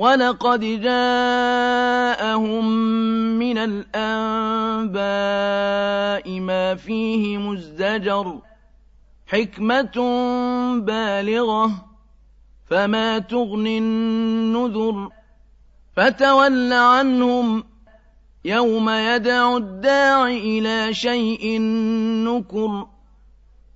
ولقد جاءهم من الأنباء ما فيه مزدجر حكمة بالغة فما تغني النذر فتول عنهم يوم يدع الداع إلى شيء نكر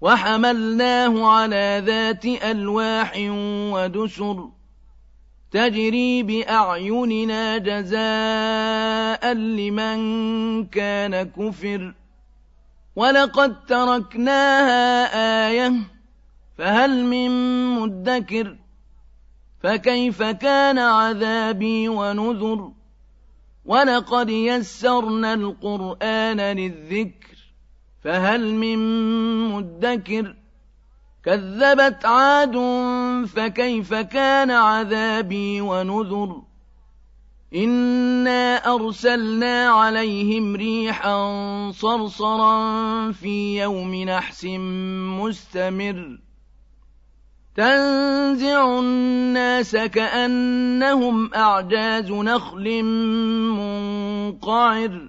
وحملناه على ذات ألواح ودسر تجري بأعيننا جزاء لمن كان كفر. ولقد تركناها آية فهل من مدكر؟ فكيف كان عذابي ونذر؟ ولقد يسرنا القرآن للذكر فهل من مدكر؟ كذبت عاد فكيف كان عذابي ونذر؟ إنا أرسلنا عليهم ريحا صرصرا في يوم نحس مستمر. تنزع الناس كأنهم أعجاز نخل منقعر.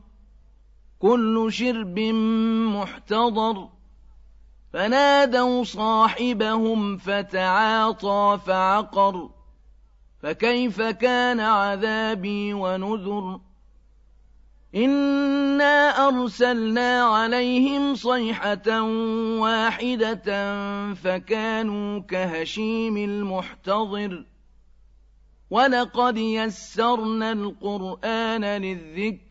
كل شرب محتضر. فنادوا صاحبهم فتعاطى فعقر. فكيف كان عذابي ونذر؟ إنا أرسلنا عليهم صيحة واحدة فكانوا كهشيم المحتضر. ولقد يسرنا القرآن للذكر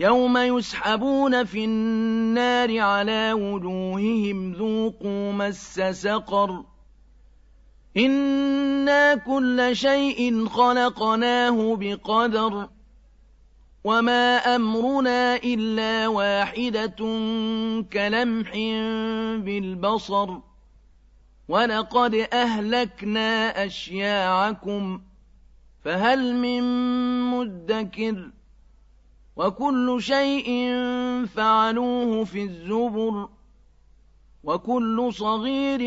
يوم يسحبون في النار على وجوههم ذوقوا مس سقر إنا كل شيء خلقناه بقدر وما أمرنا إلا واحدة كلمح بالبصر ولقد أهلكنا أشياعكم فهل من مدكر وكل شيء فعلوه في الزبر وكل صغير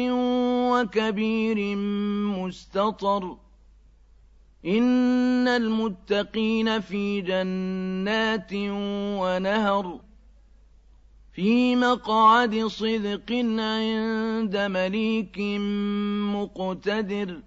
وكبير مستطر إن المتقين في جنات ونهر في مقعد صدق عند مليك مقتدر